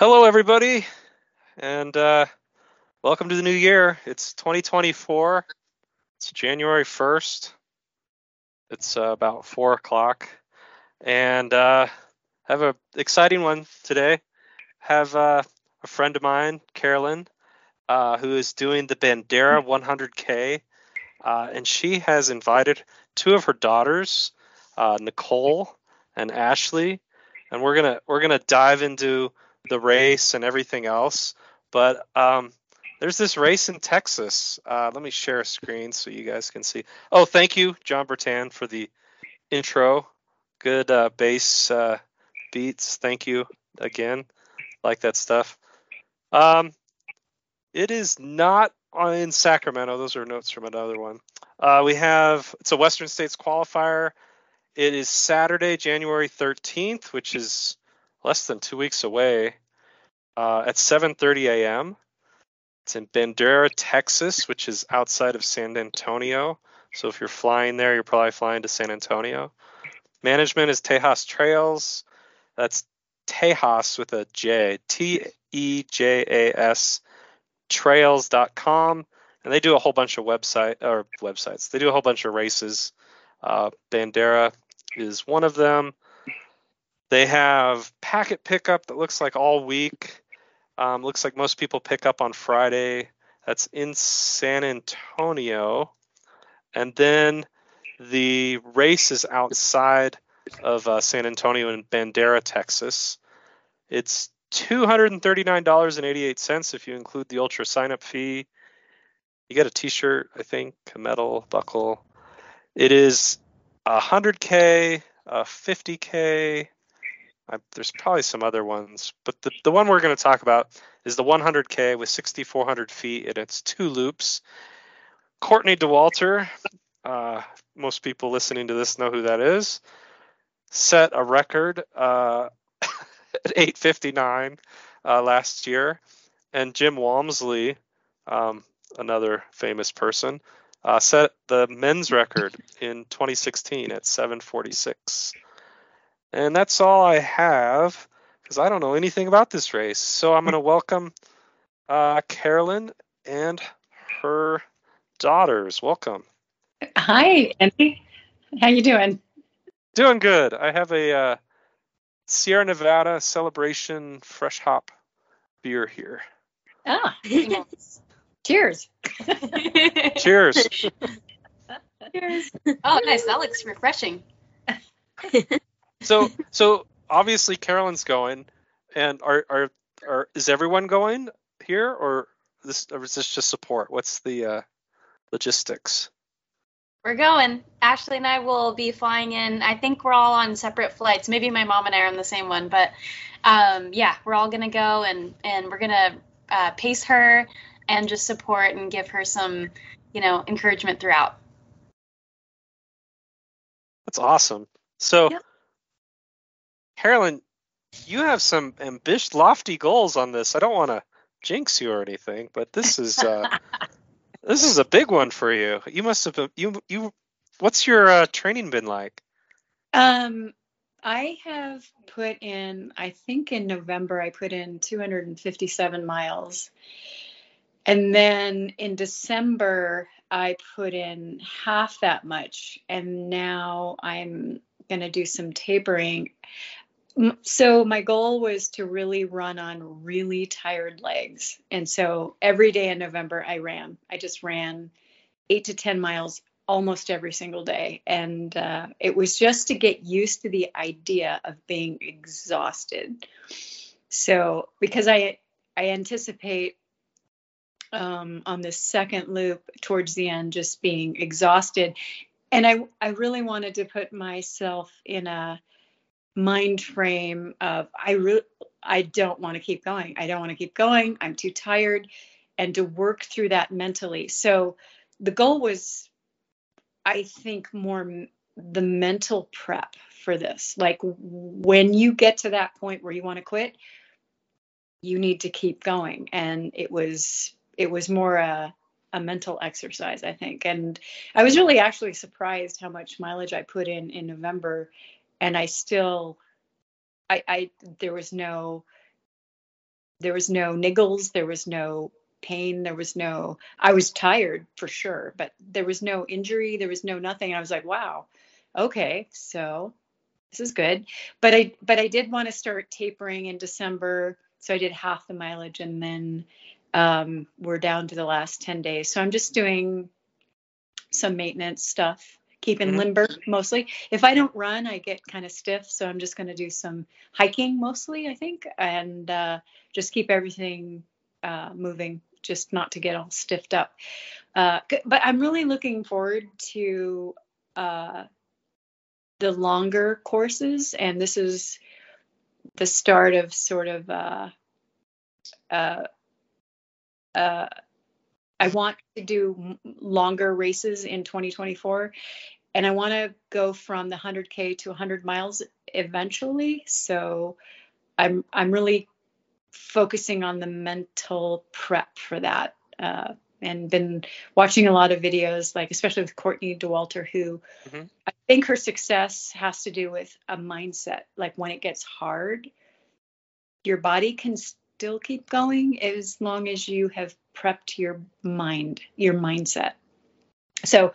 Hello, everybody, and uh, welcome to the new year. It's 2024. It's January 1st. It's uh, about four o'clock, and uh, have an exciting one today. Have uh, a friend of mine, Carolyn, uh, who is doing the Bandera 100K, uh, and she has invited two of her daughters, Nicole and Ashley, and we're gonna we're gonna dive into the race and everything else. But um, there's this race in Texas. Uh, let me share a screen so you guys can see. Oh, thank you, John Bertan, for the intro. Good uh, bass uh, beats. Thank you again. Like that stuff. Um, it is not in Sacramento. Those are notes from another one. Uh, we have it's a Western States qualifier. It is Saturday, January 13th, which is less than two weeks away uh, at 7.30 a.m. It's in Bandera, Texas, which is outside of San Antonio. So if you're flying there, you're probably flying to San Antonio. Management is Tejas Trails. That's Tejas with a J, T E J A S trails.com. And they do a whole bunch of website or websites. They do a whole bunch of races. Uh, Bandera is one of them. They have packet pickup that looks like all week. Um, looks like most people pick up on Friday. That's in San Antonio. And then the race is outside of uh, San Antonio in Bandera, Texas. It's $239.88 if you include the ultra sign up fee. You get a t shirt, I think, a medal, buckle. It is 100K, 50K, I, there's probably some other ones, but the, the one we're going to talk about is the 100K with 6,400 feet, and it's two loops. Courtney Dauwalter, uh, most people listening to this know who that is, set a record uh, at 8:59 uh, last year, and Jim Walmsley, um, another famous person, uh, set the men's record in 2016 at 7:46. And that's all I have because I don't know anything about this race. So I'm going to welcome uh, Carolyn and her daughters. Welcome. Hi, Andy. How you doing? Doing good. I have a uh, Sierra Nevada Celebration Fresh Hop beer here. Ah, cheers. Cheers. Cheers. Oh, nice. That looks refreshing. so so obviously Carolyn's going, and are are are is everyone going here or this or is this just support? What's the uh, logistics? We're going. Ashley and I will be flying in. I think we're all on separate flights. Maybe my mom and I are on the same one, but um, yeah, we're all gonna go and and we're gonna uh, pace her and just support and give her some, you know, encouragement throughout. That's awesome. So, yep. Carolyn, you have some ambitious, lofty goals on this. I don't want to jinx you or anything, but this is uh, this is a big one for you. You must have been, you you. What's your uh, training been like? Um, I have put in. I think in November I put in 257 miles, and then in December I put in half that much, and now I'm going to do some tapering so my goal was to really run on really tired legs. And so every day in november i ran. I just ran eight to ten miles almost every single day. And uh, it was just to get used to the idea of being exhausted. So because i i anticipate um, on the second loop towards the end just being exhausted. And i i really wanted to put myself in a mind frame of I re- I don't want to keep going. I don't want to keep going. I'm too tired and to work through that mentally. So the goal was I think more the mental prep for this. Like when you get to that point where you want to quit, you need to keep going and it was it was more a a mental exercise, I think. And I was really actually surprised how much mileage I put in in November and I still, I, I there was no there was no niggles, there was no pain, there was no. I was tired for sure, but there was no injury, there was no nothing. I was like, wow, okay, so this is good. But I but I did want to start tapering in December, so I did half the mileage, and then um, we're down to the last ten days. So I'm just doing some maintenance stuff keeping Mhm. limber mostly. If I don't run, I get kind of stiff, so I'm just going to do some hiking mostly, I think, and uh, just keep everything uh, moving, just not to get all stiffed up. Uh, but I'm really looking forward to uh, the longer courses, and this is the start of sort of. I want to do longer races in 2024 and I want to go from the 100k to 100 miles eventually. So I'm I'm really focusing on the mental prep for that. Uh, and been watching a lot of videos, like especially with Courtney Dauwalter, who Mhm. I think her success has to do with a mindset. Like when it gets hard, your body can still keep going as long as you have prepped your mind, your mindset. So,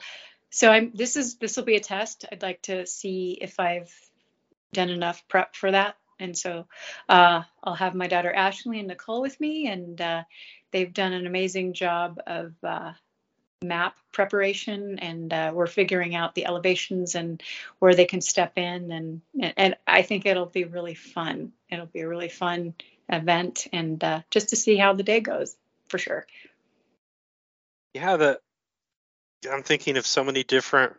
so I'm. This is this will be a test. I'd like to see if I've done enough prep for that. And so, uh, I'll have my daughter Ashley and Nicole with me, and uh, they've done an amazing job of uh, map preparation, and uh, we're figuring out the elevations and where they can step in, and and I think it'll be really fun. It'll be a really fun event, and uh, just to see how the day goes, for sure. Yeah, the I'm thinking of so many different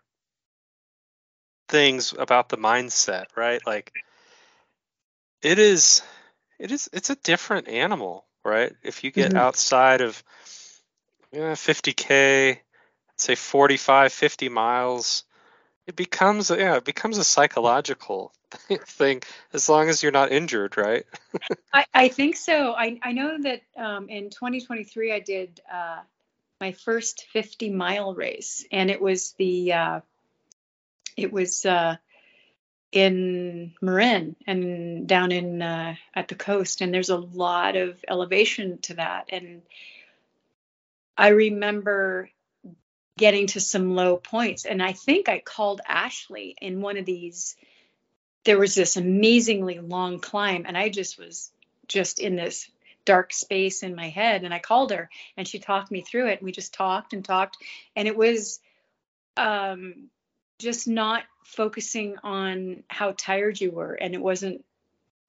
things about the mindset, right? Like it is it is it's a different animal, right? If you get Mhm. outside of yeah, 50k, say 45, 50 miles, it becomes yeah, it becomes a psychological thing as long as you're not injured, right? I, I think so. I, I know that um, in 2023 I did uh, my first 50 mile race, and it was the uh, it was uh, in Marin and down in uh, at the coast, and there's a lot of elevation to that. And I remember getting to some low points, and I think I called Ashley in one of these. There was this amazingly long climb, and I just was just in this dark space in my head and I called her and she talked me through it and we just talked and talked and it was um just not focusing on how tired you were and it wasn't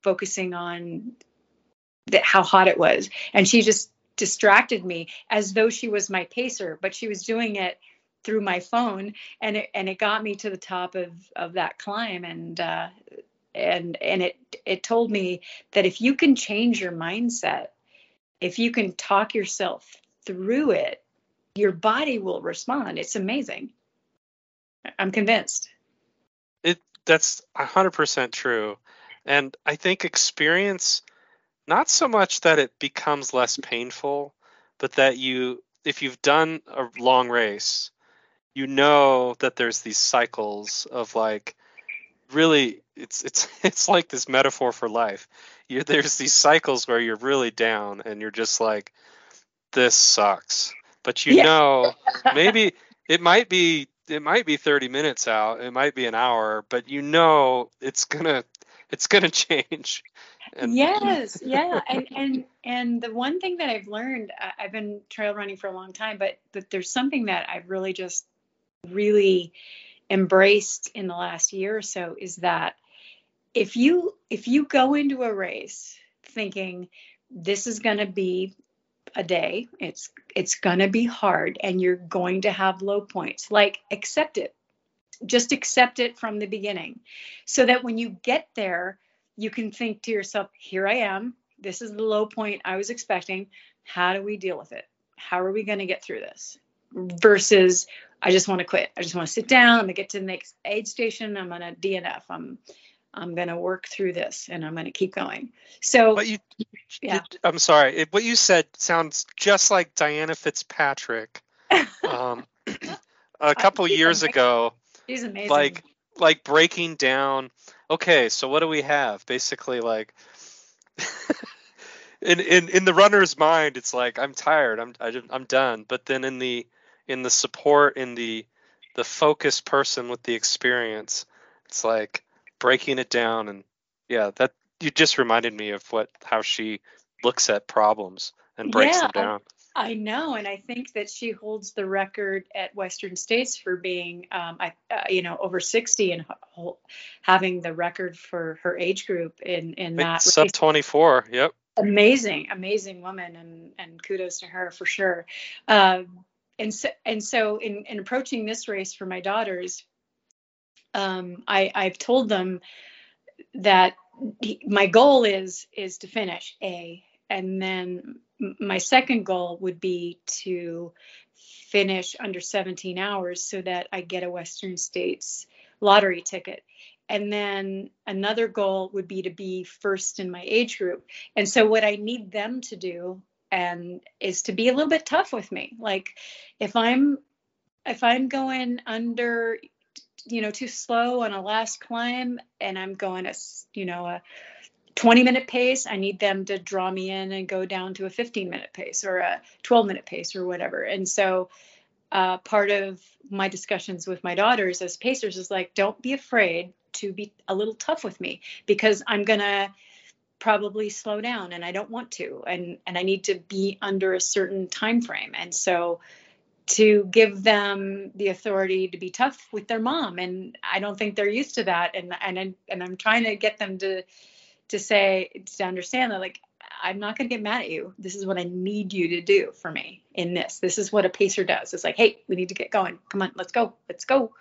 focusing on how hot it was and she just distracted me as though she was my pacer but she was doing it through my phone and it and it got me to the top of of that climb. And uh and and it it told me that if you can change your mindset if you can talk yourself through it your body will respond. It's amazing. I'm convinced. It that's a hundred percent true, and I think experience, not so much that it becomes less painful, but that you, if you've done a long race, you know that there's these cycles of like, really, it's it's it's like this metaphor for life. You there's these cycles where you're really down and you're just like, this sucks, but you Yeah. know maybe it might be it might be 30 minutes out it might be an hour but you know it's gonna it's gonna change and yes yeah and and and the one thing that i've learned i've been trail running for a long time but but there's something that i've really just really embraced in the last year or so is that if you if you go into a race thinking this is going to be a day it's it's going to be hard and you're going to have low points like accept it. Just accept it from the beginning. So that when you get there you can think to yourself here i am. This is the low point i was expecting. How do we deal with it? How are we going to get through this? Versus i just want to quit. I just want to sit down. I'm going to get to the next aid station. I'm going to dnf i'm i'm going to work through this and i'm going to keep going. So but you, Yeah. i'm sorry. It, what you said sounds just like diana fitzpatrick um, a couple years amazing. ago she's amazing. like like breaking down okay so what do we have basically like in, in in the runner's mind, it's like I'm tired, I'm I, I'm done. But then in the in the support, in the the focused person with the experience, it's like breaking it down and yeah, that you just reminded me of what how she looks at problems and breaks Yeah, them down. I know, and I think that she holds the record at Western States for being, um, I, uh, you know, over 60 and ho- having the record for her age group in in that Sub race. 24. Yep. amazing amazing woman and and kudos to her for sure um, and so and so in, in approaching this race for my daughters um, I, i've told them that he- my goal is is to finish a and then my second goal would be to finish under 17 hours so that i get a western states lottery ticket and then another goal would be to be first in my age group and so what I need them to do and is to be a little bit tough with me. Like if I'm if I'm going under you know too slow on a last climb and I'm going a you know a 20 minute pace, I need them to draw me in and go down to a 15 minute pace or a 12 minute pace or whatever. And so uh, part of my discussions with my daughters as pacers is like, don't be afraid to be a little tough with me because I'm gonna probably slow down and I don't want to. And and I need to be under a certain time frame. And so to give them the authority to be tough with their mom and I don't think they're used to that. And and and I'm trying to get them to to say to understand that like I'm not going to get mad at you. This is what I need you to do for me in this. This is what a pacer does. It's like, hey, we need to get going. Come on, let's go. Let's go.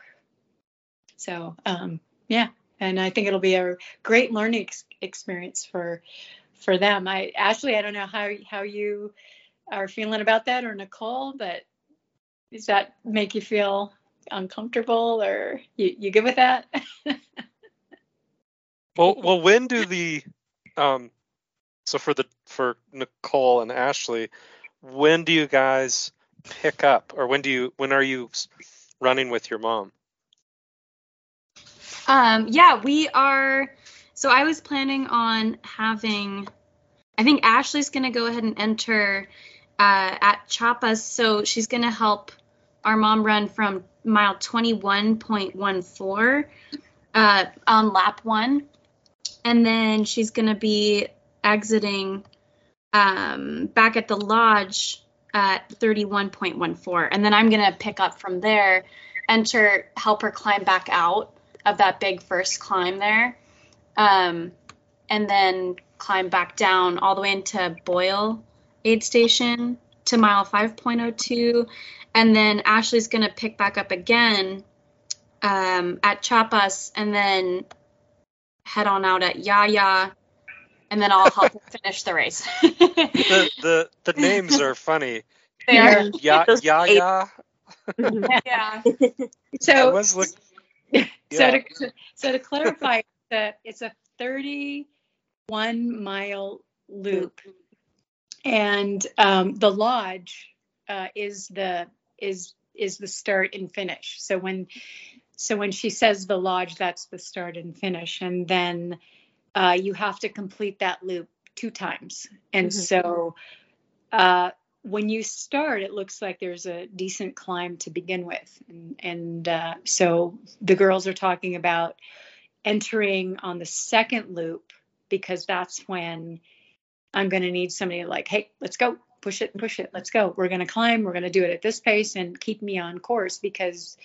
So, um, yeah, and I think it'll be a great learning ex- experience for for them. I Ashley, I don't know how how you are feeling about that or Nicole, but does that make you feel uncomfortable or you, you good with that? Well, well, when do the um so for the for Nicole and Ashley, when do you guys pick up or when do you when are you running with your mom? Um, yeah, we are. So I was planning on having. I think Ashley's going to go ahead and enter uh, at Chapas. So she's going to help our mom run from mile 21.14 uh, on lap one. And then she's going to be exiting um, back at the lodge at 31.14. And then I'm going to pick up from there, enter, help her climb back out of that big first climb there. Um, and then climb back down all the way into Boyle aid station to mile 5.02. And then Ashley's going to pick back up again um, at Chapas and then head on out at Yaya. And then I'll help finish the race. The the the names are funny. They are. Ya Those ya eight- Yeah. I so was look. so Yeah. to so to clarify that it's a 31 mile loop and um, the lodge uh, is the is is the start and finish so when so when she says the lodge that's the start and finish and then uh, you have to complete that loop two times. And Mhm. so uh, when you start it looks like there's a decent climb to begin with. And, and uh, so the girls are talking about entering on the second loop because that's when I'm going to need somebody like, hey, let's go, push it, push it, let's go. We're going to climb, we're going to do it at this pace and keep me on course because,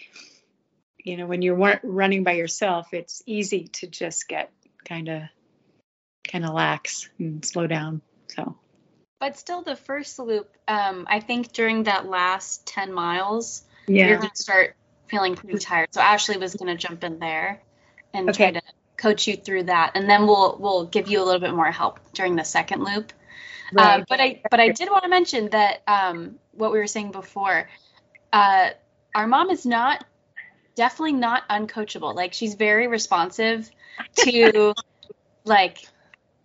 you know, when you're running by yourself, it's easy to just get kind of, kind of lax and slow down. So, But still, the first loop, um, I think during that last 10 miles, you're going to start feeling pretty tired. So Ashley was going to jump in there and try Okay. to coach you through that, and then we'll we'll give you a little bit more help during the second loop. Um, but I but I did want to mention that um, what we were saying before, uh, our mom is not definitely not uncoachable. Like she's very responsive to like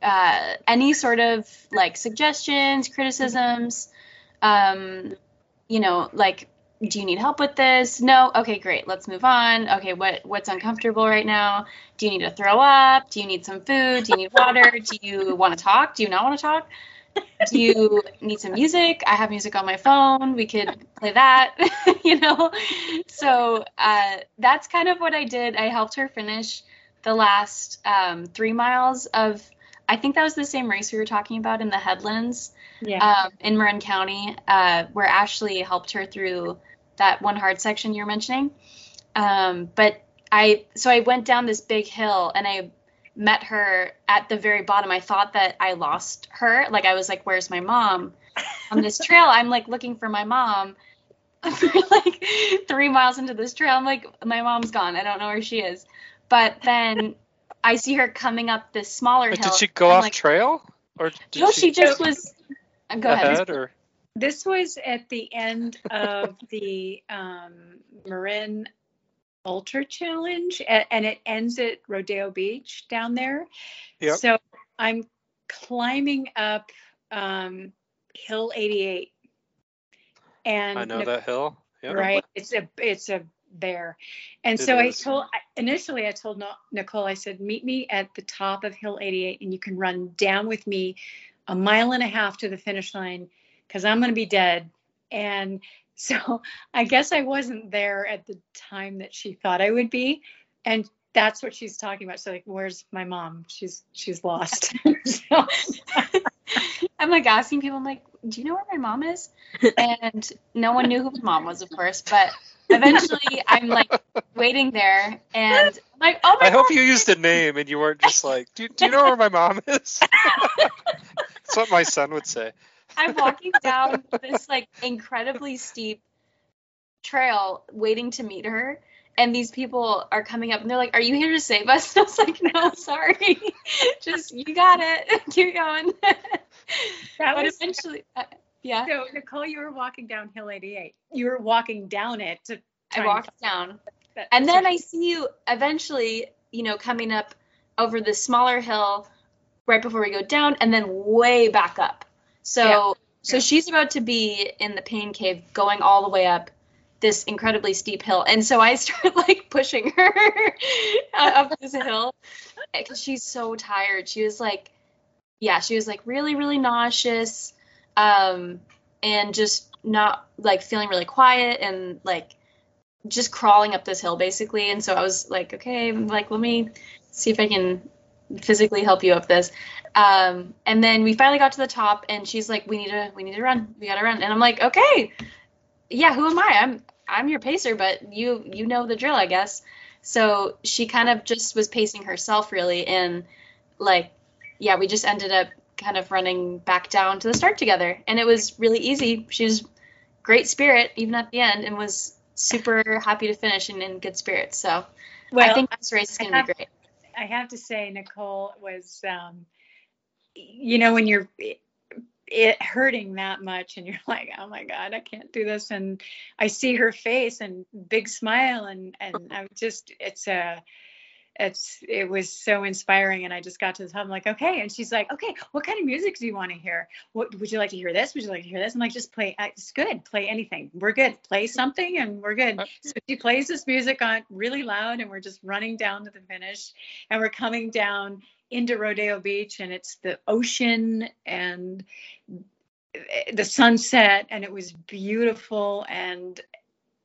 uh, any sort of like suggestions, criticisms. Um, you know, like do you need help with this? No. Okay, great. Let's move on. Okay, what what's uncomfortable right now? Do you need to throw up? Do you need some food? Do you need water? Do you want to talk? Do you not want to talk? Do you need some music? I have music on my phone. We could play that, you know? So uh, that's kind of what I did. I helped her finish the last um, three miles of, I think that was the same race we were talking about in the headlands Yeah. um, in Marin County, uh, where Ashley helped her through that one hard section you're mentioning. Um, but I, so I went down this big hill and I met her at the very bottom. I thought that I lost her. Like I was like, "Where's my mom?" On this trail, I'm like looking for my mom. Like three miles into this trail, I'm like, "My mom's gone. I don't know where she is." But then I see her coming up this smaller hill. did she go I'm off like, trail, or did No, she just was. Go ahead. ahead, or This was at the end of the um, Marin Ultra Challenge, and it ends at Rodeo Beach down there. Yep. So I'm climbing up um, Hill 88, and I know Nic- that hill. Yep. right, it's a it's a bear, and It so I told initially I told Nicole I said meet me at the top of Hill 88, and you can run down with me a mile and a half to the finish line because I'm going to be dead. And so I guess I wasn't there at the time that she thought I would be. And that's what she's talking about. So like, where's my mom? She's she's lost. so, I'm like asking people, I'm like, do you know where my mom is? And no one knew who my mom was, of course. But eventually, I'm like waiting there, and I'm like, oh my I hope you used a name and you weren't just like, do, do you know where my mom is? That's what my son would say. I'm walking down this like incredibly steep trail, waiting to meet her. And these people are coming up, and they're like, "Are you here to save us?" And I was like, "No, sorry, just you got it. Keep going." That but was- eventually, uh, yeah, so Nicole, you were walking down Hill 88. You were walking down it to. I walked down. that- And then I see you eventually, you know, coming up over the smaller hill right before we go down and then way back up. So Yeah. so Yeah. she's about to be in the pain cave going all the way up this incredibly steep hill. And so I start like pushing her up this hill because she's so tired. She was like yeah, she was like really really nauseous um and just not like feeling really quiet and like just crawling up this hill basically and so i was like okay like let me see if i can physically help you up this um and then we finally got to the top and she's like we need to we need to run. We gotta run. And i'm like okay. Yeah who am i? I'm i'm your pacer but you you know the drill i guess. So she kind of just was pacing herself really and like yeah we just ended up kind of running back down to the start together. And it was really easy. She was great spirit even at the end and was super happy to finish and in good spirits. So well, I think this race is going to be great. I have to say, Nicole was, um, you know, when you're it, hurting that much and you're like, oh my God, I can't do this. And I see her face and big smile and, and oh. I'm just, it's a, it's, it was so inspiring. And I just got to the top. I'm like, okay. And she's like, okay, what kind of music do you want to hear? What would you like to hear this? Would you like to hear this? I'm like, just play. uh, It's good. Play anything. We're good. Play something and we're good. Uh, so she plays this music on really loud and we're just running down to the finish and we're coming down into Rodeo Beach and it's the ocean and eh, the sunset and it was beautiful and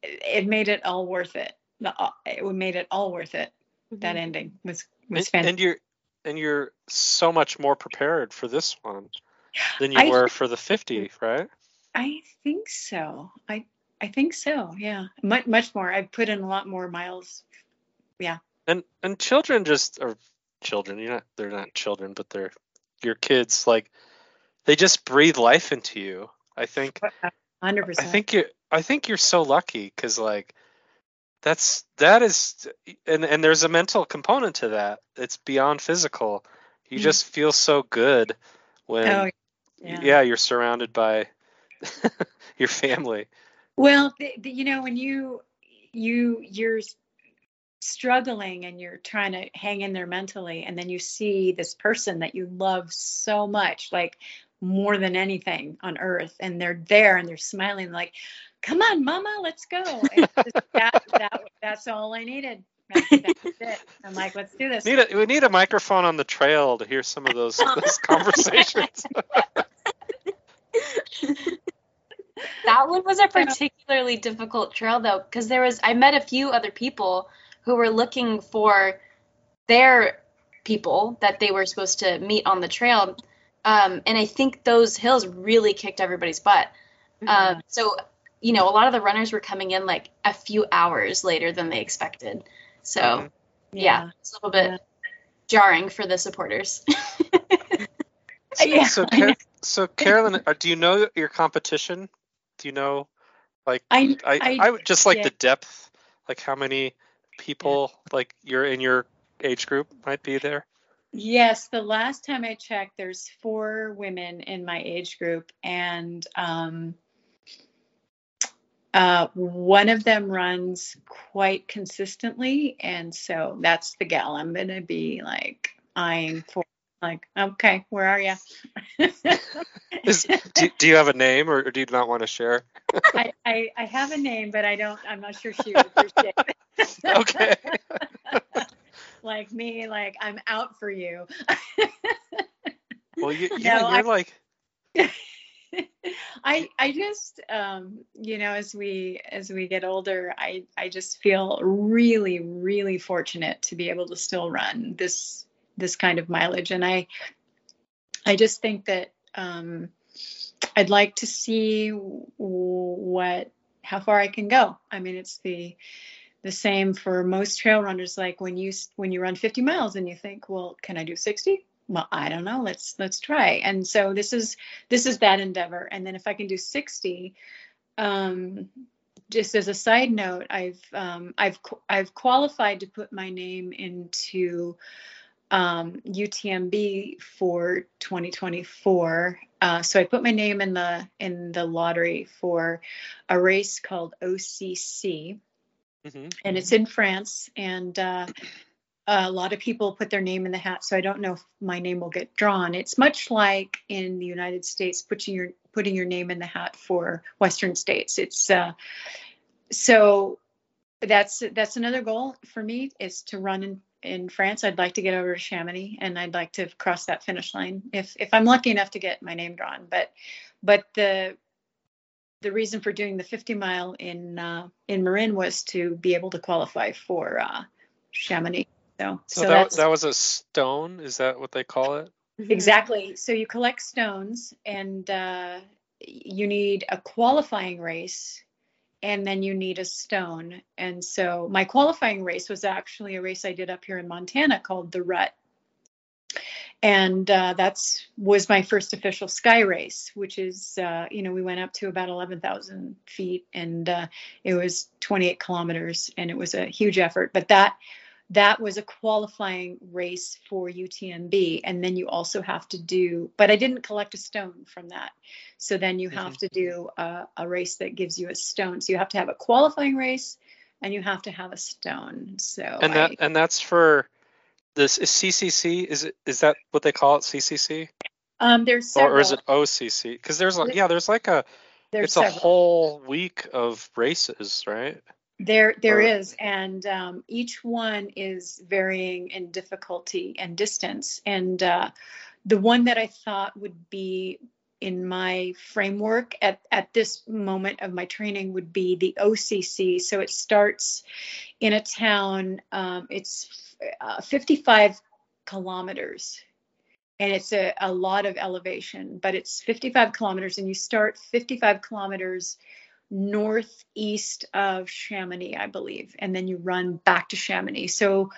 it made it all worth it. Uh, it made it all worth it. Mm-hmm. That ending was was And, fantastic. and you're and you're so much more prepared for this one than you I- were for the 50, mm-hmm. right? I think so. I I think so. Yeah, much much more. I put in a lot more miles. Yeah. And and children just are children. You're not they're not children, but they're your kids. Like they just breathe life into you. I think Hundred percent. I think you I think you're so lucky because like that's that is and and there's a mental component to that. It's beyond physical. You Mm. just feel so good when Oh, yeah. yeah. you're surrounded by your family. Well, the, the, you know, when you you you're struggling and you're trying to hang in there mentally, and then you see this person that you love so much, like more than anything on earth, and they're there and they're smiling, like, "Come on, Mama, let's go." Just that that that's all I needed. That's, that's it. I'm like, let's do this. Need a, we need a microphone on the trail to hear some of those those conversations. that one was a particularly difficult trail though, because there was I met a few other people who were looking for their people that they were supposed to meet on the trail. Um, and I think those hills really kicked everybody's butt. Yeah. Um, so, you know, a lot of the runners were coming in like a few hours later than they expected. So, Mhm. yeah, it's a little bit Yeah. jarring for the supporters. So, Yeah. so, Car- so Carolyn, uh, do you know your competition? Do you know, like, I, I, I- I, would just like yeah. the depth, like how many people, like you're in your age group might be there. Yes, the last time I checked, there's four women in my age group, and um, uh, one of them runs quite consistently, and so that's the gal I'm gonna be like eyeing for. Like, okay, where are you? Is, do, do you have a name or, or do you not want to share? I, I, I have a name, but I don't. I'm not sure she would appreciate it. Okay. like me, like I'm out for you. Well, you, No, yeah, you're I- like, I I just um you know as we as we get older I I just feel really really fortunate to be able to still run this this kind of mileage and I I just think that um I'd like to see what how far I can go. I mean it's the the same for most trail runners like when you when you run 50 miles and you think well can I do 60? Well, I don't know. Let's let's try. And so this is this is that endeavor and then if i can do 60 um just as a side note i've um i've i've qualified to put my name into um utmb for 2024 uh, so i put my name in the in the lottery for a race called occ mhm. and it's in France. And uh, a lot of people put their name in the hat, so I don't know if my name will get drawn. It's much like in the United States putting your putting your name in the hat for Western states. It's uh, so that's that's another goal for me is to run in in France. I'd like to get over to Chamonix and I'd like to cross that finish line if if I'm lucky enough to get my name drawn. But but the the reason for doing the 50 mile in uh, in Marin was to be able to qualify for uh, Chamonix. So, So, so, that, that was a stone. Is that what they call it? exactly. So you collect stones, and uh, you need a qualifying race, and then you need a stone. And so my qualifying race was actually a race I did up here in Montana called the Rut. And uh, that's was my first official sky race, which is, uh, you know, we went up to about 11,000 feet, and uh, it was 28 kilometers, and it was a huge effort. But that that was a qualifying race for UTMB, and then you also have to do. But I didn't collect a stone from that, so then you have to do a, a race that gives you a stone. So you have to have a qualifying race, and you have to have a stone. So And that and that's for this is CCC. Is it is that what they call it? CCC um, there's several. or, or is it OCC? Because there's like yeah, there's like a There's it's a whole week of races, right? There, there Or- is, and um, each one is varying in difficulty and distance. And uh, the one that I thought would be in my framework at, at this moment of my training would be the OCC. So it starts in a town. Um, it's uh, 55 kilometers, and it's a, a lot of elevation, but it's 55 kilometers, and you start 55 kilometers northeast of Chamonix, I believe, and then you run back to Chamonix. So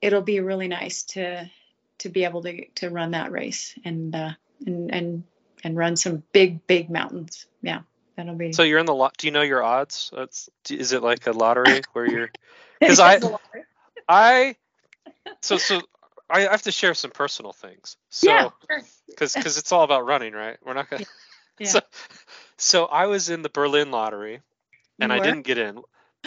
it'll be really nice to to be able to to run that race and uh, and and and run some big big mountains. Yeah, that'll be. So you're in the lot. Do you know your odds? It's, is it like a lottery where you're? 'cause I- I so so I have to share some personal things. So yeah, sure. because because it's all about running, right? We're not gonna. Yeah. So, so I was in the Berlin lottery and I didn't get in.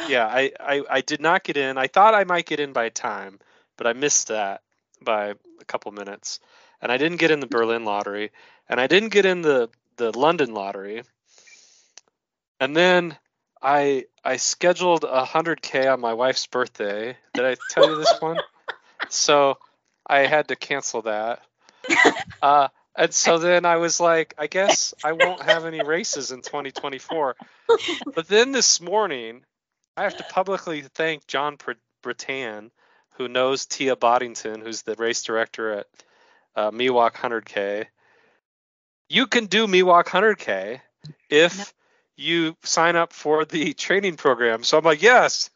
Yeah, I, I I did not get in. I thought I might get in by time, but I missed that by a couple minutes. And I didn't get in the Berlin lottery, and I didn't get in the the London lottery. And then I I scheduled a hundred k on my wife's birthday. Did I tell you this one? So I had to cancel that. Uh, And so then I was like, I guess I won't have any races in 2024. But then this morning, I have to publicly thank John Bretan, who knows Tia Bodington, who's the race director at uh, Miwok 100K. You can do Miwok 100K if you sign up for the training program. So I'm like, yes.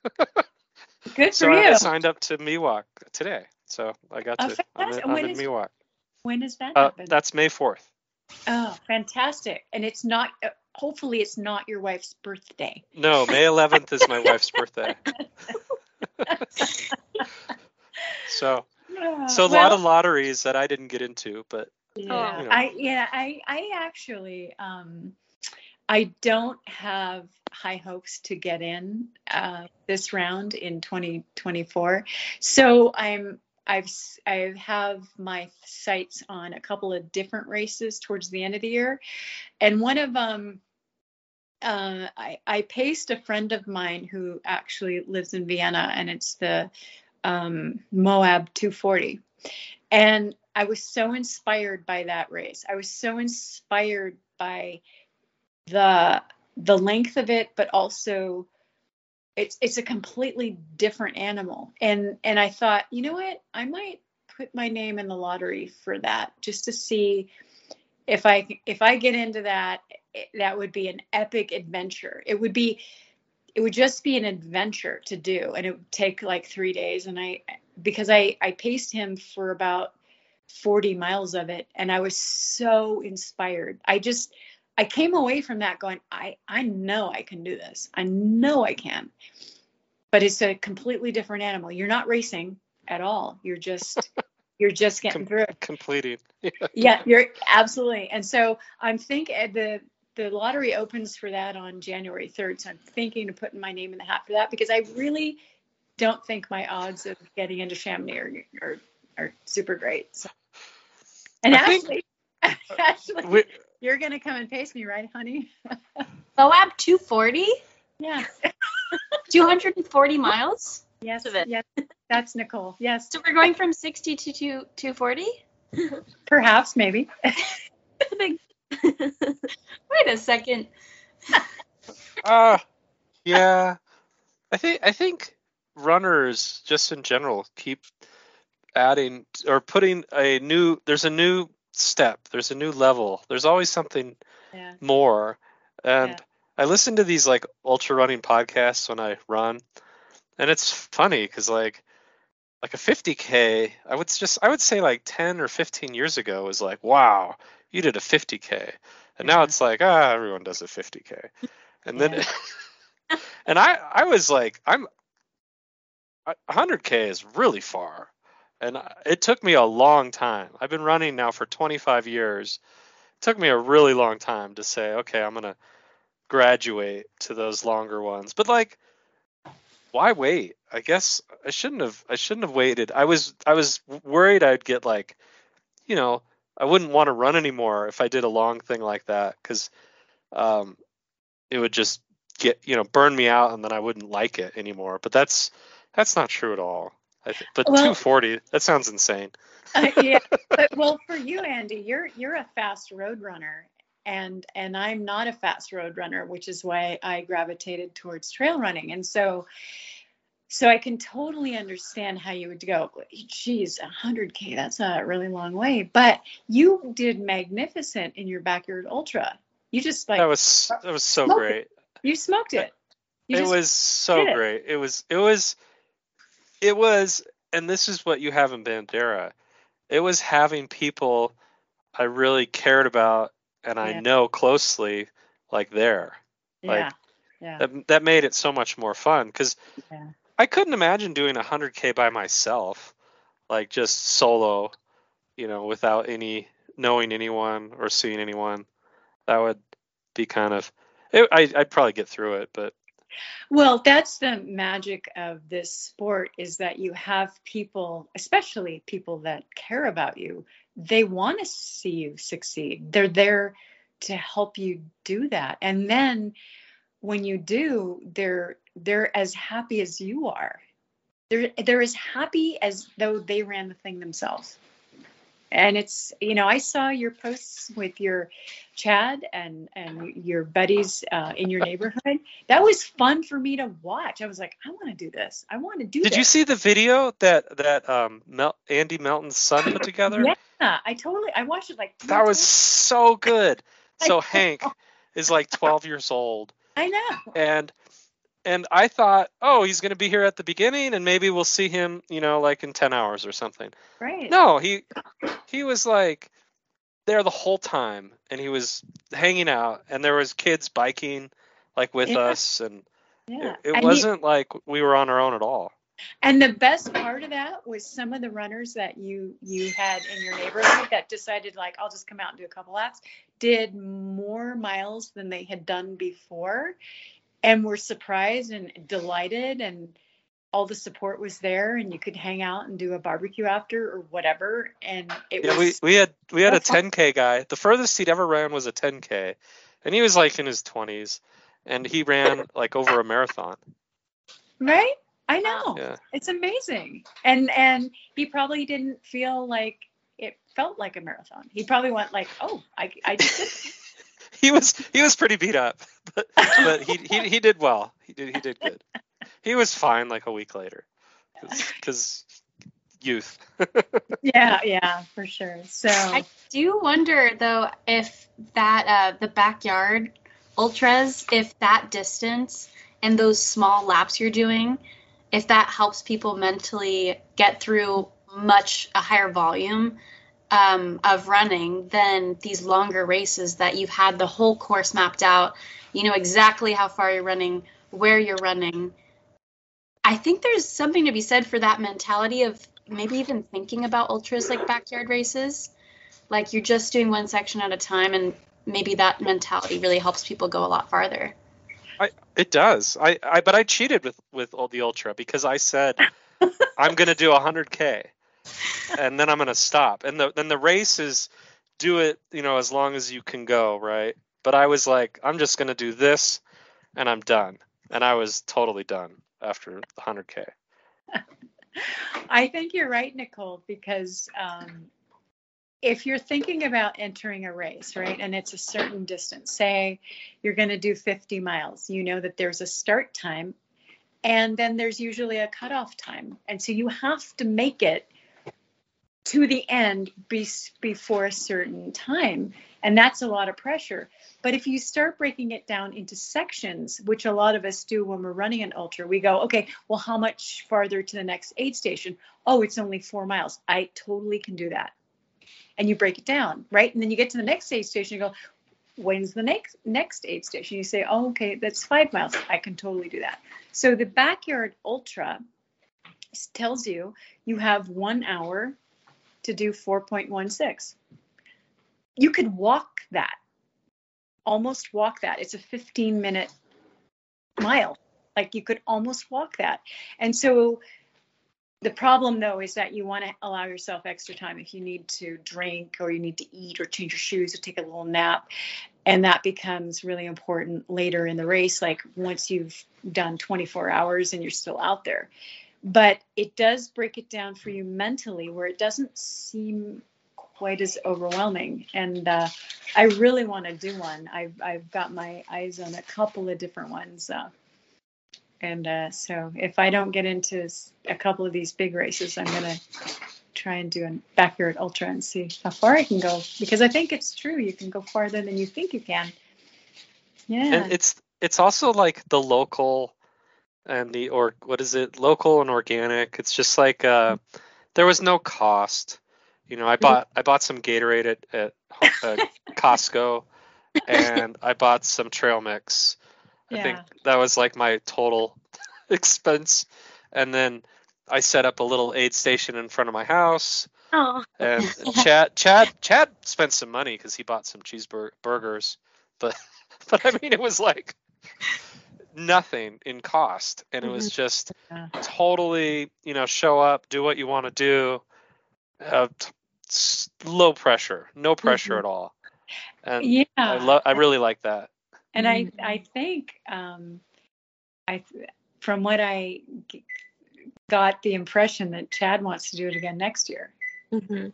Good so for you. I signed up to Miwok today. So I got Oh, to. I'm in. I'm in is- Miwok. When does that Uh, that's May 4th. oh, fantastic! And it's not. Uh, hopefully, it's not your wife's birthday. No, May 11th is my wife's birthday. So, so a lot of lotteries that I didn't get into, but Yeah, you know. I yeah, I I actually um I don't have high hopes to get in uh, this round in 2024. So I'm I've I have my sights on a couple of different races towards the end of the year, and one of them. Uh, I, I paced a friend of mine who actually lives in Vienna, and it's the um, Moab 240. And I was so inspired by that race. I was so inspired by the the length of it, but also it's it's a completely different animal. And and I thought, you know what? I might put my name in the lottery for that just to see if I if I get into that, that would be an epic adventure. It would be it would just be an adventure to do and it would take like 3 days and I because I I paced him for about 40 miles of it and I was so inspired. I just I came away from that going I I know I can do this. I know I can. But it's a completely different animal. You're not racing at all. You're just you're just getting Com- through completing. yeah you're absolutely and so i'm think uh, the the lottery opens for that on january 3rd so i'm thinking of putting my name in the hat for that because i really don't think my odds of getting into chamonix are are, are super great so. and I think- actually actually We, you're gonna come and pace me right honey Moab 240, yeah 240 miles. yes Of it. yes that's nicole yes So we're going from 60 to two, 240. perhaps maybe Wait a second. uh, yeah, I think I think runners just in general keep adding or putting a new. There's a new step. There's a new level. There's always something yeah more. And Yeah. I listen to these like ultra running podcasts when I run, and it's funny because like like a 50k, I would just I would say like 10 or 15 years ago was like wow you did a 50k, and now Yeah. it's like ah everyone does a 50k, and then and I I was like I'm 100k is really far. And it took me a long time. I've been running now for 25 years. It took me a really long time to say, okay, I'm gonna graduate to those longer ones. But like, why wait? I guess I shouldn't have. I shouldn't have waited. I was I was worried I'd get like, you know, I wouldn't want to run anymore if I did a long thing like that because, um, it would just get you know burn me out and then I wouldn't like it anymore. But that's that's not true at all. But Well- 240 that sounds insane. Uh, yeah, but well, for you, Andy, you're you're a fast road runner, and and I'm not a fast road runner, which is why I gravitated towards trail running, and so. So I can totally understand how you would go, geez, 100K, that's a really long way. But you did magnificent in your backyard ultra. You just like, that was that was so smoke it. great. you smoked it. You it was so it. great. It was it was it was and this is what you have in Bandera. It was having people I really cared about and I know closely like there. yeah. like, yeah. That that made it so much more fun cuz Yeah. I couldn't imagine doing 100k by myself like just solo, you know, without any knowing anyone or seeing anyone. That would be kind of it, I I'd probably get through it, but Well, that's the magic of this sport is that you have people, especially people that care about you, they want to see you succeed. They're there to help you do that. And then when you do, they're they're as happy as you are. They're they're as happy as though they ran the thing themselves. And it's you know I saw your posts with your Chad and and your buddies uh, in your neighborhood. That was fun for me to watch. I was like, I want to do this. I want to do. Did this. you see the video that that um Mel- Andy Melton's son put together? Yeah, I totally. I watched it like. That was so good. So. Hank is like 12 years old, I know. and and I thought, oh, he's gonna be here at the beginning, and maybe we'll see him, you know, like in 10 hours or something. Right. No, he he was like there the whole time, and he was hanging out, and there was kids biking like with Yeah. us, and Yeah. it, it And wasn't like we were on our own at all. And the best part of that was some of the runners that you you had in your neighborhood that decided like I'll just come out and do a couple laps did more miles than they had done before and we were surprised and delighted and all the support was there and you could hang out and do a barbecue after or whatever and it Yeah, we, was we had we had a 10k guy. The furthest he'd ever ran was a 10k, and he was like in his 20s, and he ran like over a marathon. right? I know. Yeah, it's amazing. And and he probably didn't feel like it felt like a marathon. He probably went like oh I, I just did he was he was pretty beat up, but but he he he did well. He did he did good. He was fine like a week later, because youth. yeah yeah for sure so I do wonder though if that uh, the backyard ultras, if that distance and those small laps you're doing, if that helps people mentally get through much a higher volume um, of running than these longer races that you've had the whole course mapped out. You know exactly how far you're running, where you're running. I think there's something to be said for that mentality of maybe even thinking about ultras like backyard races. Like you're just doing one section at a time, and maybe that mentality really helps people go a lot farther. It does. I, I but I cheated with with all the ultra because I said I'm gonna do 100k, and then I'm gonna stop. And the then the race is do it you know as long as you can go right. But I was like I'm just gonna do this, and I'm done. And I was totally done after the 100k. I think you're right, Nicole, because um, if you're thinking about entering a race, right, and it's a certain distance, say you're going to do 50 miles, you know that there's a start time and then there's usually a cutoff time. And so you have to make it to the end be, before a certain time. And that's a lot of pressure. But if you start breaking it down into sections, which a lot of us do when we're running an ultra, we go, okay, well, how much farther to the next aid station? Oh, it's only four miles. I totally can do that. And you break it down, right? And then you get to the next aid station, you go, when's the next next aid station? You say, oh, okay, that's five miles. I can totally do that. So the backyard ultra tells you you have one hour to do 4.16. You could walk that, almost walk that. It's a 15 minute mile. Like you could almost walk that. And so the problem though is that you want to allow yourself extra time if you need to drink or you need to eat or change your shoes or take a little nap. And that becomes really important later in the race, like once you've done 24 hours and you're still out there. But it does break it down for you mentally where it doesn't seem quite as overwhelming. And uh, I really want to do one. I've, I've got my eyes on a couple of different ones. Uh, and uh, so if I don't get into a couple of these big races, I'm going to try and do a backyard ultra and see how far I can go because I think it's true. You can go farther than you think you can. Yeah. And it's it's also like the local and the or what is it local and organic. It's just like uh, there was no cost. You know, I bought I bought some Gatorade at at, at Costco, and I bought some trail mix. I think that was like my total expense, and then I set up a little aid station in front of my house. Oh, And Chad, Chad, Chad spent some money because he bought some cheeseburgers, but but I mean it was like nothing in cost, and it was just Yeah. totally you know show up, do what you want to do, uh, t- s- low pressure, no pressure at all, and yeah. I love I really like that. And I, Mhm. I think, um, I, from what I g- got the impression that Chad wants to do it again next year. hmm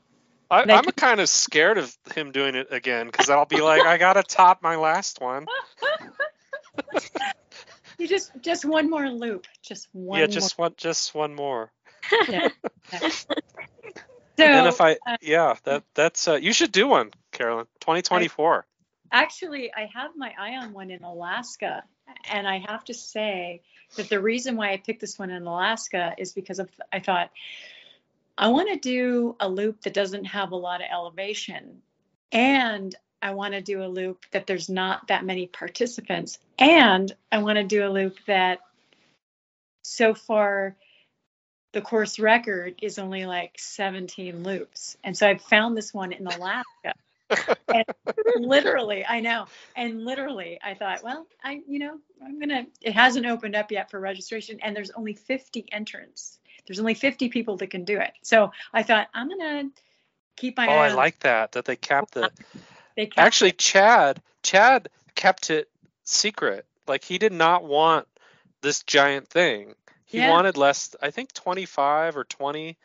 I, I'm kind of scared of him doing it again because I'll be like, I gotta top my last one. You just just one more loop, just one. yeah, just one, just one more. more. So, and if I, uh, yeah, that that's uh, you should do one, Carolyn. 2024. actually, I have my eye on one in Alaska, and I have to say that the reason why I picked this one in Alaska is because of I thought I want to do a loop that doesn't have a lot of elevation, and I want to do a loop that there's not that many participants, and I want to do a loop that so far the course record is only like 17 loops. And so I found this one in Alaska. and literally, I know. And literally, I thought, well, I, you know, I'm going to, it hasn't opened up yet for registration, and there's only 50 entrants. There's only 50 people that can do it. So I thought, I'm going to keep my Oh, I like that. That they kept the. They Actually, Chad, Chad kept it secret. Like he did not want this giant thing. He Yeah. wanted less. I think 25 or 20.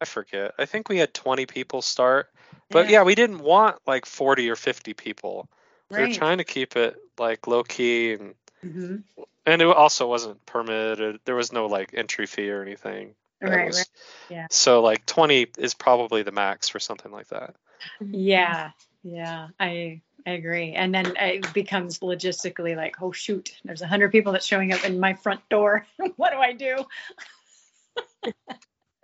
I forget. I think we had 20 people start. But yeah, we didn't want like 40 or 50 people. We were trying to keep it like low key and Mhm. and it also wasn't permitted. There was no like entry fee or anything. Right, was- right. Yeah. So like 20 is probably the max for something like that. Yeah, yeah, I I agree. And then it becomes logistically like, oh shoot, there's a hundred people that's showing up in my front door. what do I do?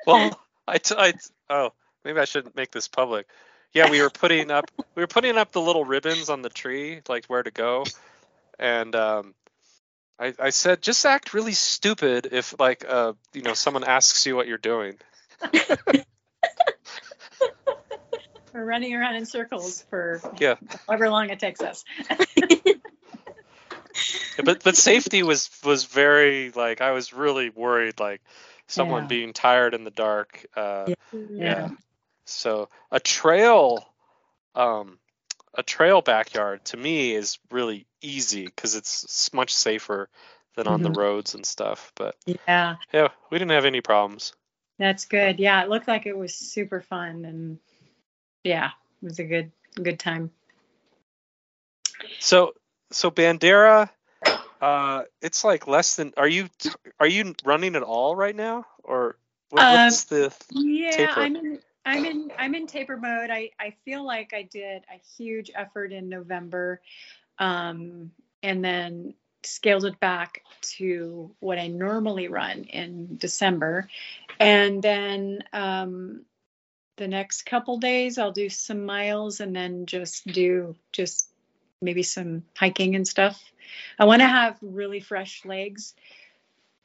Well, I, t- I t- oh maybe I shouldn't make this public. Yeah, we were putting up we were putting up the little ribbons on the tree, like where to go, and um, I I said just act really stupid if like uh you know someone asks you what you're doing. We're running around in circles for Yeah. however long it takes us. But but safety was was very like I was really worried like someone Yeah. being tired in the dark. Uh, Yeah. yeah. So a trail, um, a trail backyard to me is really easy because it's much safer than on the Mhm. roads and stuff. But Yeah, yeah, we didn't have any problems. that's good. Yeah, it looked like it was super fun and yeah, it was a good good time. So so Bandera, uh, it's like less than. Are you are you running at all right now, or what, Um, what's the? Yeah, Taper. I'm in I'm in I'm in taper mode. I I feel like I did a huge effort in November, um, and then scaled it back to what I normally run in December, and then um, the next couple days I'll do some miles and then just do just maybe some hiking and stuff. I want to have really fresh legs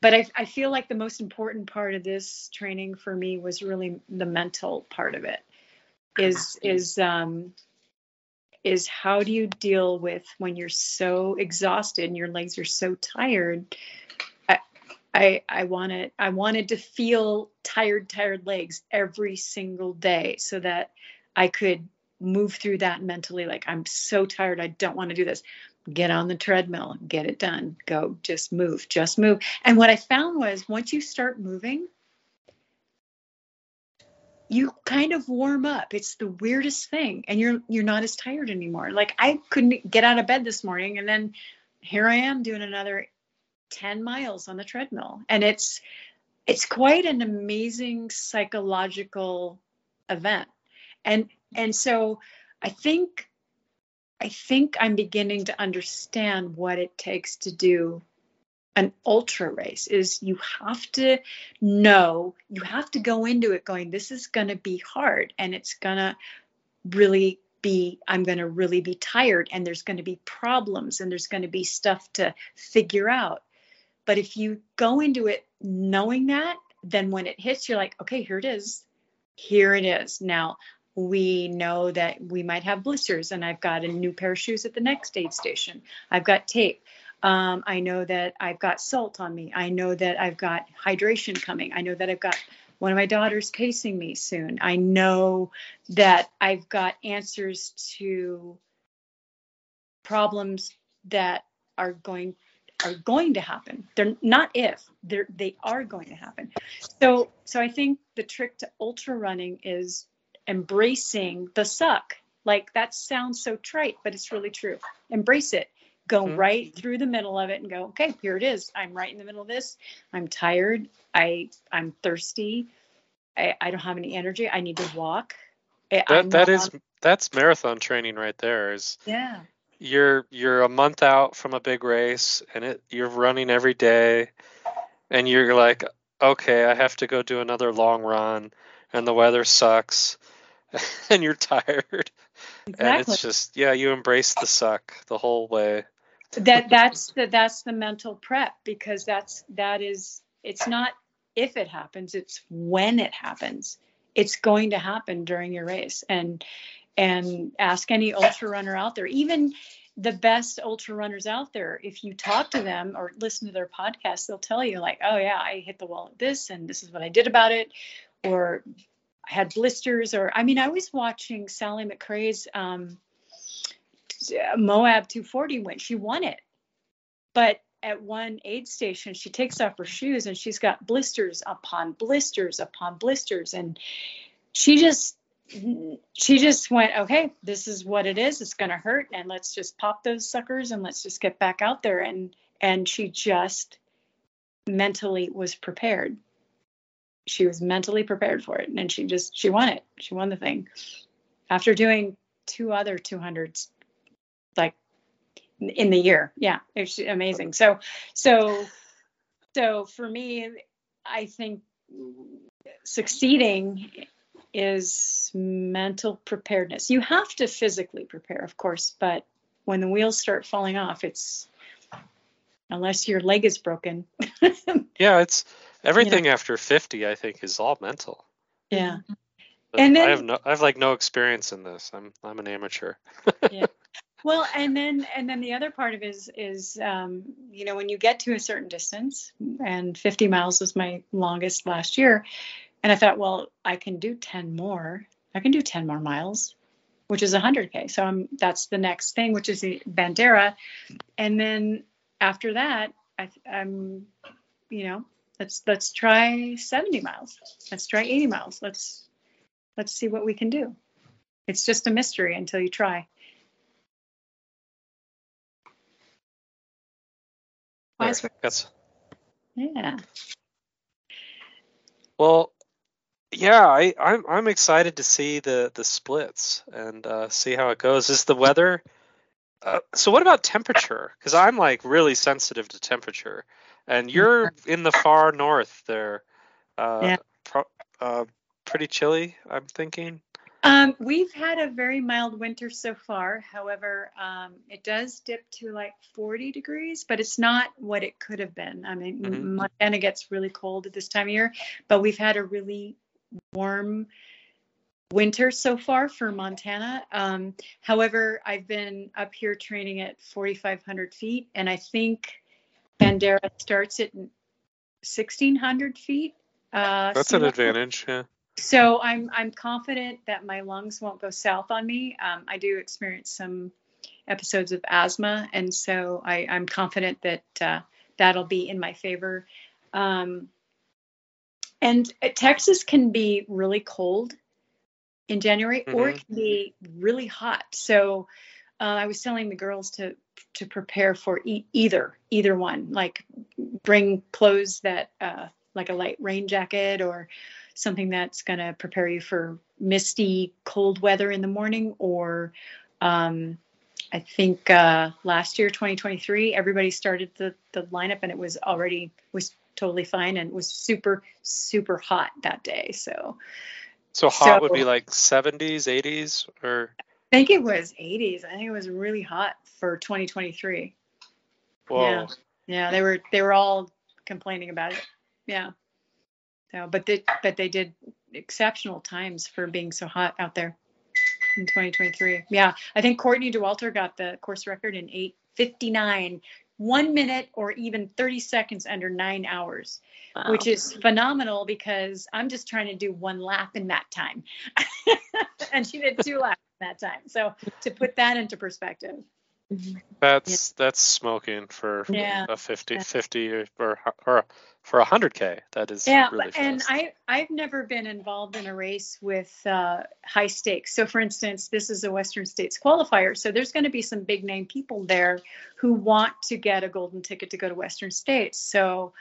but I, I feel like the most important part of this training for me was really the mental part of it is is um is how do you deal with when you're so exhausted and your legs are so tired i i wanted i wanted to feel tired tired legs every single day so that i could move through that mentally like i'm so tired i don't want to do this get on the treadmill, get it done, go, just move, just move. And what I found was once you start moving, you kind of warm up. It's the weirdest thing, and you're you're not as tired anymore. Like I couldn't get out of bed this morning, and then here I am doing another ten miles on the treadmill, and it's it's quite an amazing psychological event, and and so I think I think I'm beginning to understand what it takes to do an ultra race is you have to know you have to go into it going this is going to be hard and it's going to really be I'm going to really be tired and there's going to be problems and there's going to be stuff to figure out but if you go into it knowing that then when it hits you're like okay here it is. Here it is. Now we know that we might have blisters and i've got a new pair of shoes at the next aid station. I've got tape. Um, i know that i've got salt on me. I know that i've got hydration coming. I know that i've got one of my daughters pacing me soon. I know that i've got answers to problems that are going are going to happen they're not if they're they are going to happen so so i think the trick to ultra running is embracing the suck. Like that sounds so trite, but it's really true. Embrace it. Go Mhm. right through the middle of it and go, okay, here it is. I'm right in the middle of this. I'm tired. I I'm thirsty. I, I don't have any energy. I need to walk. I'm That that is on- that's marathon training right there. Is yeah. You're you're a month out from a big race and it you're running every day and you're like okay i have to go do another long run and the weather sucks and you're tired. And it's just yeah you embrace the suck the whole way. That that's the that's the mental prep because that's that is it's not if it happens it's when it happens. It's going to happen during your race. And and ask any ultra runner out there even the best ultra runners out there if you talk to them or listen to their podcast they'll tell you like oh yeah i hit the wall at this and this is what i did about it or i had blisters or i mean i was watching sally McRae's um, moab 240 when she won it. But at one aid station she takes off her shoes and she's got blisters upon blisters upon blisters and she just she just went okay this is what it is. It's going to hurt. And let's just pop those suckers and let's just get back out there. And and she just mentally was prepared. She was mentally prepared for it. And she just she won it. She won the thing. After doing two other 200s like in the year. Yeah it's amazing. So so so for me i think succeeding is mental preparedness. You have to physically prepare of course but when the wheels start falling off it's unless your leg is broken. Yeah it's everything after 50 i think is all mental. Yeah. But And i then- have no i have like no experience in this. I'm i'm an amateur. Yeah. Well, and then and then the other part of it is is um, you know when you get to a certain distance, and 50 miles was my longest last year, and I thought, well, I can do 10 more. I can do 10 more miles, which is 100k. So I'm that's the next thing, which is the Bandera, and then after that, I, I'm, you know, let's let's try 70 miles. Let's try 80 miles. Let's let's see what we can do. It's just a mystery until you try. There, Yeah. Well, yeah, I, I'm I'm excited to see the the splits and uh, see how it goes. Is the weather? Uh, so what about temperature? Because I'm like really sensitive to temperature, and you're in the far north there. Uh, Yeah. pro- uh, pretty chilly. I'm thinking. Um, we've had a very mild winter so far. However, um, it does dip to like 40 degrees, but it's not what it could have been. I mean, Mhm. Montana gets really cold at this time of year, but we've had a really warm winter so far for Montana. Um, however, I've been up here training at 4,500 feet, and I think Bandera starts at 1,600 feet. Uh, That's sea an advantage. Yeah. So I'm I'm confident that my lungs won't go south on me. Um, I do experience some episodes of asthma, and so I, I'm confident that uh, that'll be in my favor. Um, and uh, Texas can be really cold in January, or it can be really hot. So uh, I was telling the girls to to prepare for e- either either one. Like bring clothes that uh, like a light rain jacket or something that's going to prepare you for misty, cold weather in the morning. Or um, I think uh, last year, 2023, everybody started the, the lineup and it was already was totally fine and was super super hot that day. So So hot would be like 70s, 80s, or I think it was 80s. I think it was really hot for 2023. whoa. Yeah. Yeah, they were they were all complaining about it. Yeah. So, but they but they did exceptional times for being so hot out there in 2023. Yeah, I think Courtney Dauwalter got the course record in 8:59, one minute or even 30 seconds under nine hours, Wow. which is phenomenal because I'm just trying to do one lap in that time, and she did two laps in that time. So to put that into perspective, Mm-hmm. That's that's smoking for Yeah. a 50, 50 or or, or for a hundred k. That is Yeah, really and. I I've never been involved in a race with uh, high stakes. So, for instance, this is a Western States qualifier. So there's going to be some big name people there who want to get a golden ticket to go to Western States. So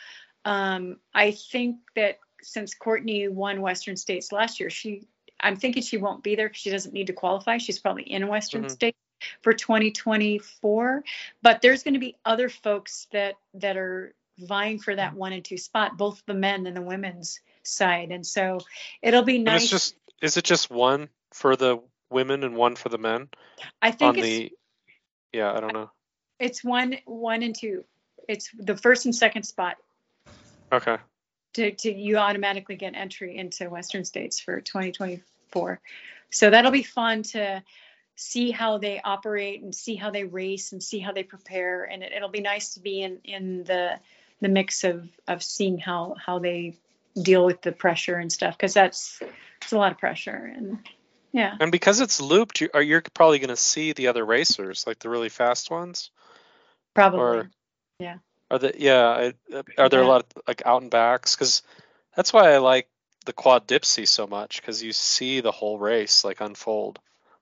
um, I think that since Courtney won Western States last year, she I'm thinking she won't be there because she doesn't need to qualify. She's probably in Western Mhm. States for 2024. But there's going to be other folks that that are vying for that mm. one and two spot, both the men and the women's side. And so it'll be And nice. it's just is it just one for the women and one for the men I on think it's the? Yeah, I don't know. it's one one and two. It's the first and second spot Okay. to, to you automatically get entry into Western States for 2024. So that'll be fun to see how they operate and see how they race and see how they prepare. And it, it'll be nice to be in, in the the mix of of seeing how how they deal with the pressure and stuff because that's it's a lot of pressure and yeah And because it's looped, you, are you're probably going to see the other racers, like the really fast ones. probably Or yeah. are the yeah? Uh, Are there a lot of like out and backs? Because that's why I like the Quad Dipsea so much because you see the whole race like unfold.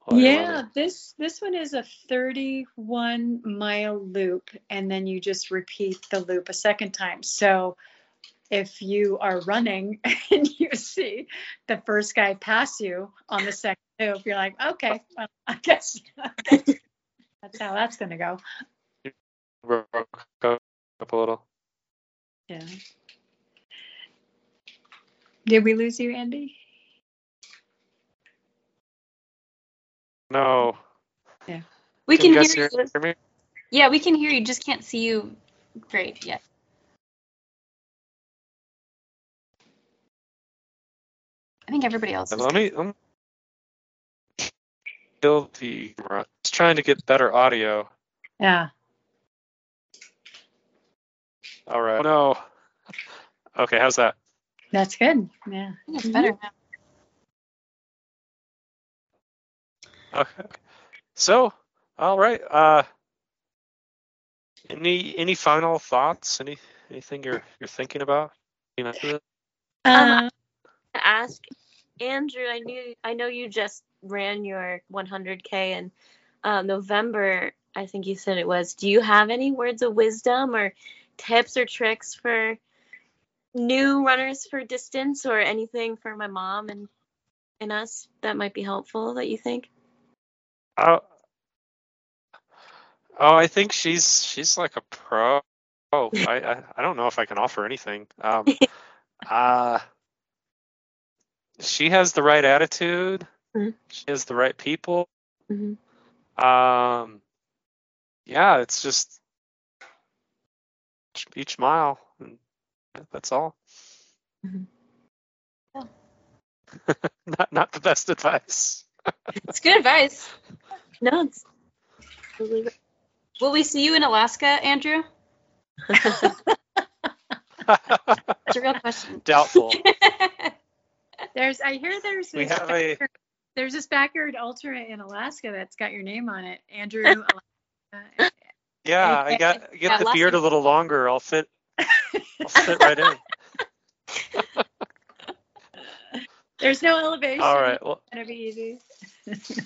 Oh, you're yeah this this one is a 31 mile loop and then you just repeat the loop a second time. So if you are running and you see the first guy pass you on the second loop you're like okay well i guess that's how that's going to go. Broke up a little. yeah. Did we lose you andy No. Yeah. We Can can, you hear hear, you. hear? Yeah, we can hear you. Just can't see you great yet. I think everybody else. Let me. Let me kill the. Just trying to get better audio. yeah All right. Oh, no. Okay, how's that? that's good yeah I think it's better now. Okay. So, all right. Uh, any any final thoughts? Any anything you're you're thinking about? You know, um, to ask Andrew. I knew I know you just ran your 100k in uh, November. I think you said it was. Do you have any words of wisdom or tips or tricks for new runners for distance or anything for my mom and and us that might be helpful that you think? Oh, oh, I think she's she's like a pro. Oh, I, I I don't know if I can offer anything. Um, uh, she has the right attitude. Mhm. She has the right people. hmm Um, yeah, it's just each- mile. And that's all. Mhm. Yeah. not not the best advice. It's good advice. No, it's totally right. Will we see you in Alaska, Andrew? That's a real question. Doubtful. There's, I hear there's We this have a backyard- there's this backyard ultra in Alaska that's got your name on it, Andrew. Alaska. Yeah, I Okay. got get Yeah, the less beard a little longer. I'll fit. I'll fit right in. There's no elevation. All right. Well, It's gonna be easy.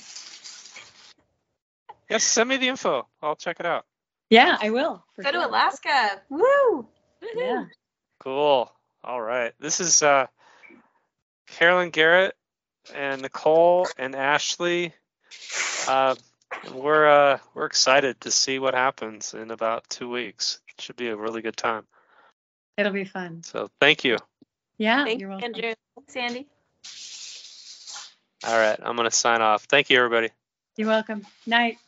yes. Send me the info. I'll check it out. Yeah, I will. for Go to. Alaska. Woo! Yeah. Cool. All right. This is uh, Carolyn Garriott and Nicole and Ashley. Uh, we're uh, we're excited to see what happens in about two weeks. It should be a really good time. It'll be fun. So thank you. Yeah, Thank you're welcome. Andrew. Thanks, Andy. All right. I'm gonna sign off. Thank you, everybody. You're welcome. Night.